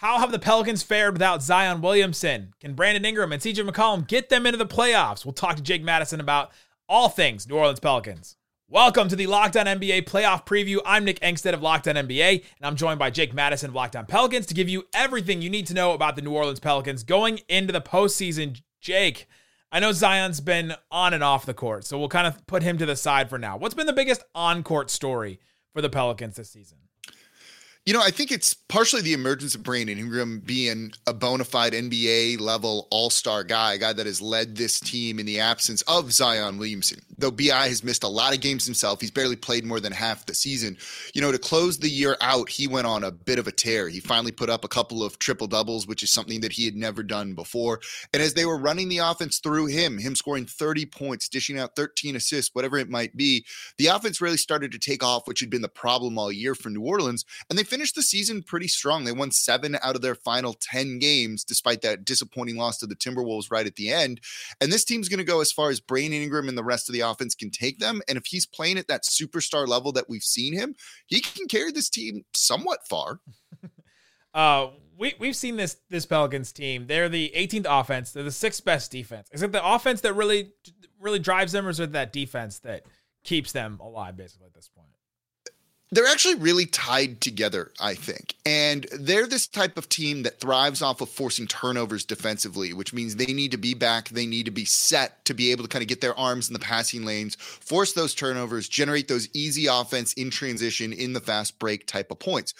How have the Pelicans fared without Zion Williamson? Can Brandon Ingram and CJ McCollum get them into the playoffs? We'll talk to Jake Madison about all things New Orleans Pelicans. Welcome to the Locked On NBA playoff preview. I'm Nick Angstadt of Locked On NBA, and I'm joined by Jake Madison of Locked On Pelicans to give you everything you need to know about the New Orleans Pelicans going into the postseason. Jake, I know Zion's been on and off the court, so we'll kind of put him to the side for now. What's been the biggest on court story for the Pelicans this season? You know, I think it's partially the emergence of Brandon Ingram being a bona fide NBA level all star guy, a guy that has led this team in the absence of Zion Williamson. Though BI has missed a lot of games himself, he's barely played more than half the season. You know, to close the year out, he went on a bit of a tear. He finally put up a couple of triple doubles, which is something that he had never done before. And as they were running the offense through him, him scoring 30 points, dishing out 13 assists, whatever it might be, the offense really started to take off, which had been the problem all year for New Orleans. And they finished the season pretty strong. They won seven out of their final 10 games, despite that disappointing loss to the Timberwolves right at the end. And this team's going to go as far as Brandon Ingram and the rest of the offense can take them. And if he's playing at that superstar level that we've seen him, he can carry this team somewhat far. uh, we we've seen this this Pelicans team. They're the 18th offense. They're the sixth best defense. Is it the offense that really really drives them, or is it that defense that keeps them alive? Basically, at this point they're actually really tied together, I think. And they're this type of team that thrives off of forcing turnovers defensively, which means they need to be back. They need to be set to be able to kind of get their arms in the passing lanes, force those turnovers, generate those easy offense in transition in the fast break type of points.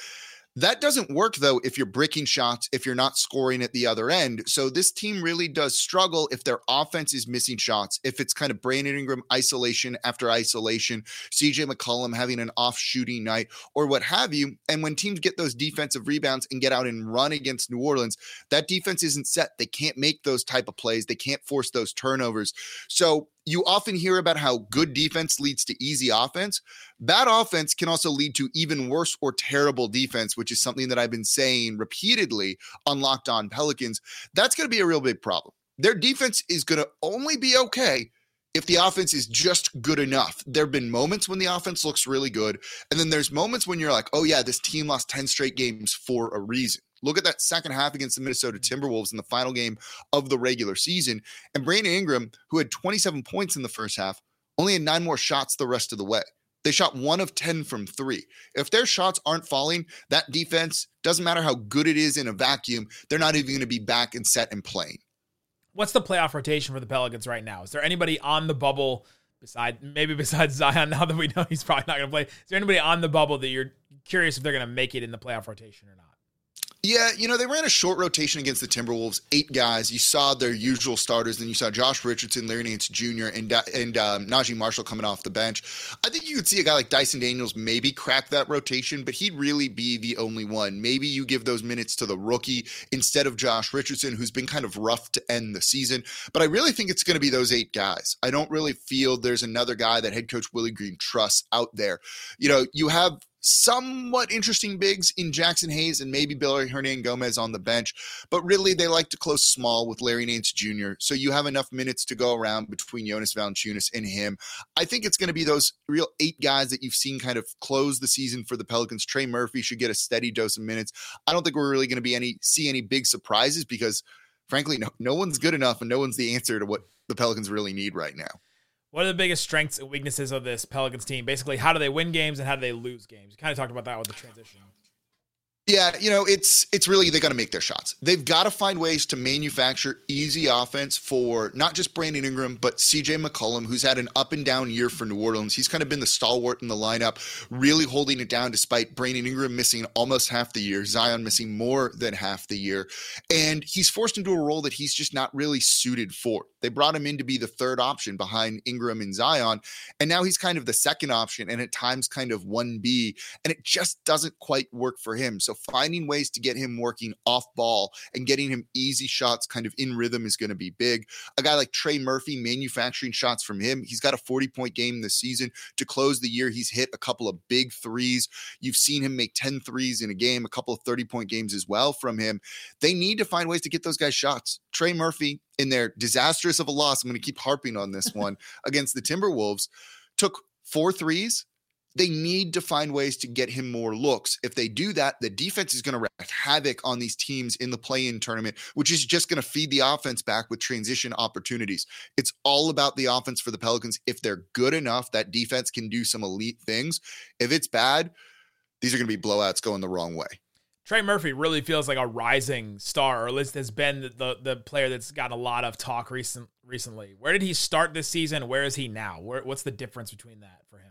That doesn't work though if you're breaking shots, if you're not scoring at the other end. So this team really does struggle if their offense is missing shots, if it's kind of Brandon Ingram isolation after isolation, CJ McCollum having an off shooting night, or what have you. And when teams get those defensive rebounds and get out and run against New Orleans, that defense isn't set. They can't make those type of plays. They can't force those turnovers. So you often hear about how good defense leads to easy offense. Bad offense can also lead to even worse or terrible defense, which is something that I've been saying repeatedly on Locked On Pelicans. That's going to be a real big problem. Their defense is going to only be okay if the offense is just good enough. There have been moments when the offense looks really good. And then there's moments when you're like, oh, yeah, this team lost 10 straight games for a reason. Look at that second half against the Minnesota mm-hmm. Timberwolves in the final game of the regular season. And Brandon Ingram, who had 27 points in the first half, only had nine more shots the rest of the way. They shot one of 10 from three. If their shots aren't falling, that defense doesn't matter how good it is in a vacuum, they're not even going to be back and set and playing. What's the playoff rotation for the Pelicans right now? Is there anybody on the bubble beside maybe besides Zion now that we know he's probably not going to play? Is there anybody on the bubble that you're curious if they're going to make it in the playoff rotation or not? Yeah, you know, they ran a short rotation against the Timberwolves, eight guys. You saw their usual starters. Then you saw Josh Richardson, Larry Nance Jr., and, and um, Naji Marshall coming off the bench. I think you could see a guy like Dyson Daniels maybe crack that rotation, but he'd really be the only one. Maybe you give those minutes to the rookie instead of Josh Richardson, who's been kind of rough to end the season. But I really think it's going to be those eight guys. I don't really feel there's another guy that head coach Willie Green trusts out there. You know, you have somewhat interesting bigs in Jaxson Hayes and maybe Billy Hernangomez on the bench, but really they like to close small with Larry Nance Jr. So you have enough minutes to go around between Jonas Valanciunas and him. I think it's going to be those real eight guys that you've seen kind of close the season for the Pelicans. Trey Murphy should get a steady dose of minutes. I don't think we're really going to be any see any big surprises because frankly no, no one's good enough and no one's the answer to what the Pelicans really need right now. What are the biggest strengths and weaknesses of this Pelicans team? Basically, how do they win games and how do they lose games? You kind of talked about that with the transition. Yeah, you know, it's it's really they got to make their shots. They've got to find ways to manufacture easy offense for not just Brandon Ingram, but CJ McCollum, who's had an up and down year for New Orleans. He's kind of been the stalwart in the lineup, really holding it down despite Brandon Ingram missing almost half the year, Zion missing more than half the year. And he's forced into a role that he's just not really suited for. They brought him in to be the third option behind Ingram and Zion, and now he's kind of the second option and at times kind of 1B, and it just doesn't quite work for him. So finding ways to get him working off ball and getting him easy shots kind of in rhythm is going to be big. A guy like Trey Murphy manufacturing shots from him. He's got a 40 point game this season. To close the year, he's hit a couple of big threes. You've seen him make 10 threes in a game, a couple of 30 point games as well from him. They need to find ways to get those guys shots. Trey Murphy, in their disastrous of a loss, I'm going to keep harping on this one against the Timberwolves, took four threes they need to find ways to get him more looks. If they do that, the defense is going to wreak havoc on these teams in the play in tournament, which is just going to feed the offense back with transition opportunities. It's all about the offense for the Pelicans. If they're good enough, that defense can do some elite things. If it's bad, these are going to be blowouts going the wrong way. Trey Murphy really feels like a rising star, or at least has been the, the, the player that's gotten a lot of talk recent recently. Where did he start this season? Where is he now? Where, what's the difference between that for him?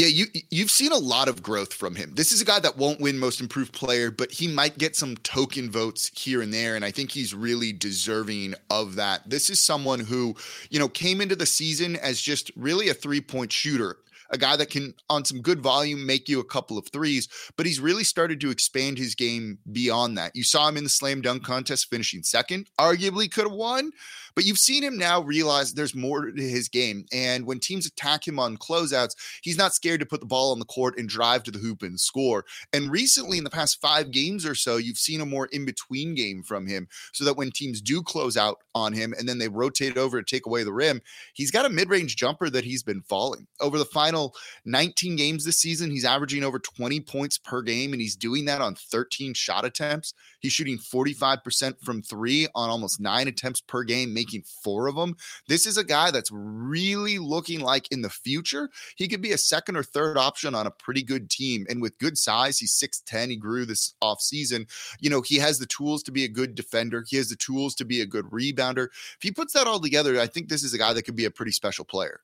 Yeah, you you've seen a lot of growth from him. This is a guy that won't win most improved player, but he might get some token votes here and there and I think he's really deserving of that. This is someone who, you know, came into the season as just really a three-point shooter a guy that can, on some good volume, make you a couple of threes, but he's really started to expand his game beyond that. You saw him in the slam dunk contest finishing second, arguably could have won, but you've seen him now realize there's more to his game. And when teams attack him on closeouts, he's not scared to put the ball on the court and drive to the hoop and score. And recently, in the past five games or so, you've seen a more in between game from him so that when teams do close out on him and then they rotate over to take away the rim, he's got a mid range jumper that he's been falling. Over the final 19 games this season, he's averaging over 20 points per game, and he's doing that on 13 shot attempts. He's shooting 45% from three on almost nine attempts per game, making four of them. This is a guy that's really looking like in the future, he could be a second or third option on a pretty good team. And with good size, he's 6'10. He grew this off season. You know, he has the tools to be a good defender, he has the tools to be a good rebounder. If he puts that all together, I think this is a guy that could be a pretty special player.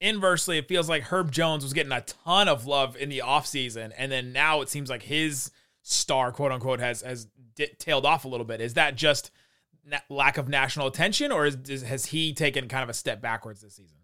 Inversely, it feels like Herb Jones was getting a ton of love in the offseason. And then now it seems like his star, quote unquote, has has tailed off a little bit. Is that just na- lack of national attention, or is, is, has he taken kind of a step backwards this season?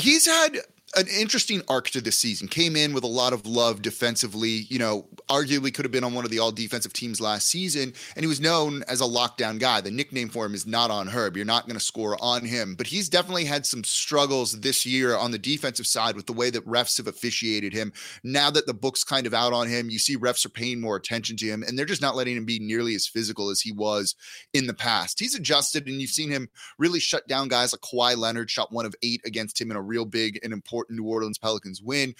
He's had an interesting arc to this season. Came in with a lot of love defensively. You know, arguably could have been on one of the all defensive teams last season, and he was known as a lockdown guy. The nickname for him is not on Herb. You're not going to score on him, but he's definitely had some struggles this year on the defensive side with the way that refs have officiated him. Now that the book's kind of out on him, you see refs are paying more attention to him, and they're just not letting him be nearly as physical as he was in the past. He's adjusted, and you've seen him really shut down guys like Kawhi Leonard, shot one of eight against him in a real big and important important New Orleans Pelicans win.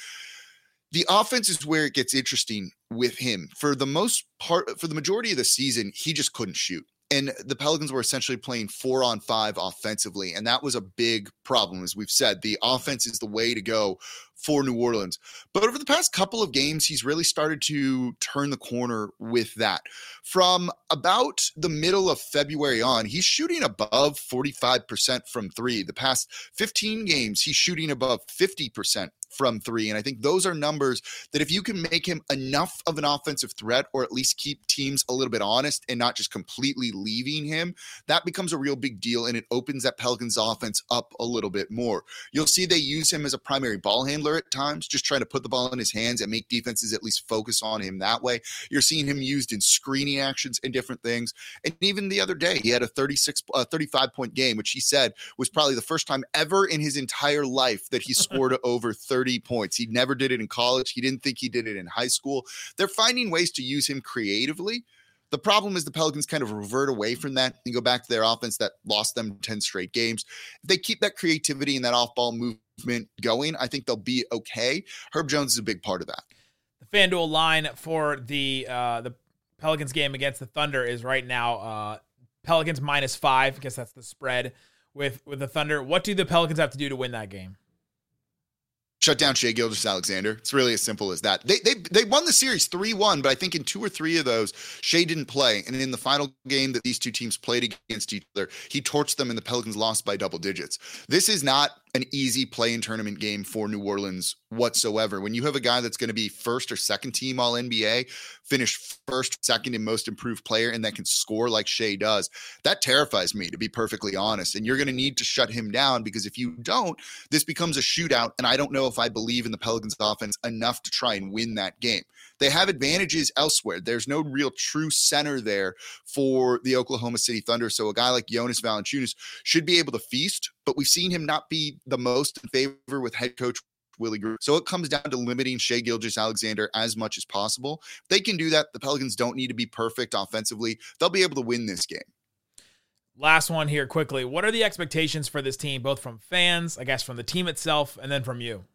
The offense is where it gets interesting with him. For the most part, for the majority of the season, he just couldn't shoot and the Pelicans were essentially playing four on five offensively. And that was a big problem. As we've said, the offense is the way to go for New Orleans. But over the past couple of games, he's really started to turn the corner with that. From about the middle of February on, he's shooting above 45% from three. The past 15 games, he's shooting above 50% from three. And I think those are numbers that if you can make him enough of an offensive threat or at least keep teams a little bit honest and not just completely leaving him, that becomes a real big deal and it opens that Pelicans offense up a little bit more. You'll see they use him as a primary ball handler at times, just trying to put the ball in his hands and make defenses at least focus on him that way. You're seeing him used in screening actions and different things. And even the other day, he had a 36, uh, 35 point game, which he said was probably the first time ever in his entire life that he scored over 30 30 points. He never did it in college. He didn't think he did it in high school. They're finding ways to use him creatively. The problem is the Pelicans kind of revert away from that and go back to their offense that lost them 10 straight games. If they keep that creativity and that off ball movement going, I think they'll be okay. Herb Jones is a big part of that. The FanDuel line for the uh, the Pelicans game against the Thunder is right now uh, Pelicans minus five. Guess that's the spread with with the Thunder. What do the Pelicans have to do to win that game? Shut down Shai Gilgeous-Alexander. It's really as simple as that. They they they won the series 3-1, but I think in two or three of those, Shai didn't play. And in the final game that these two teams played against each other, he torched them and the Pelicans lost by double digits. This is not an easy play in tournament game for New Orleans whatsoever. When you have a guy that's going to be first or second team all NBA, finish first, second, and most improved player, and that can score like Shai does, that terrifies me, to be perfectly honest. And you're going to need to shut him down because if you don't, this becomes a shootout. And I don't know if I believe in the Pelicans offense enough to try and win that game. They have advantages elsewhere. There's no real true center there for the Oklahoma City Thunder. So a guy like Jonas Valanciunas should be able to feast, but we've seen him not be the most in favor with head coach Willie Green. So it comes down to limiting Shai Gilgeous-Alexander as much as possible. If they can do that. The Pelicans don't need to be perfect offensively. They'll be able to win this game. Last one here quickly. What are the expectations for this team, both from fans, I guess from the team itself, and then from you?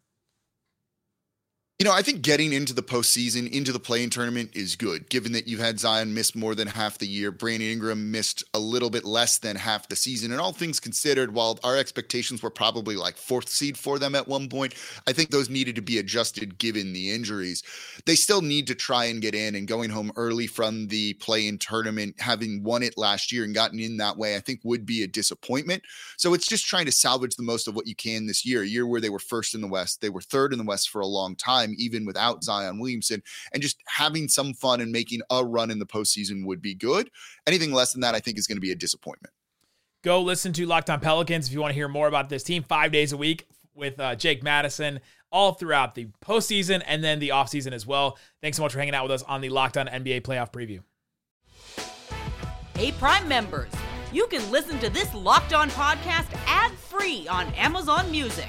You know, I think getting into the postseason, into the play-in tournament is good, given that you've had Zion miss more than half the year. Brandon Ingram missed a little bit less than half the season. And all things considered, while our expectations were probably like fourth seed for them at one point, I think those needed to be adjusted given the injuries. They still need to try and get in and going home early from the play-in tournament, having won it last year and gotten in that way, I think would be a disappointment. So it's just trying to salvage the most of what you can this year, a year where they were first in the West. They were third in the West for a long time time, even without Zion Williamson. And just having some fun and making a run in the postseason would be good. Anything less than that, I think, is going to be a disappointment. Go listen to Locked On Pelicans if you want to hear more about this team five days a week with uh, Jake Madison all throughout the postseason and then the offseason as well. Thanks so much for hanging out with us on the Locked On NBA playoff preview. Hey, Prime members, you can listen to this Locked On podcast ad free on Amazon Music.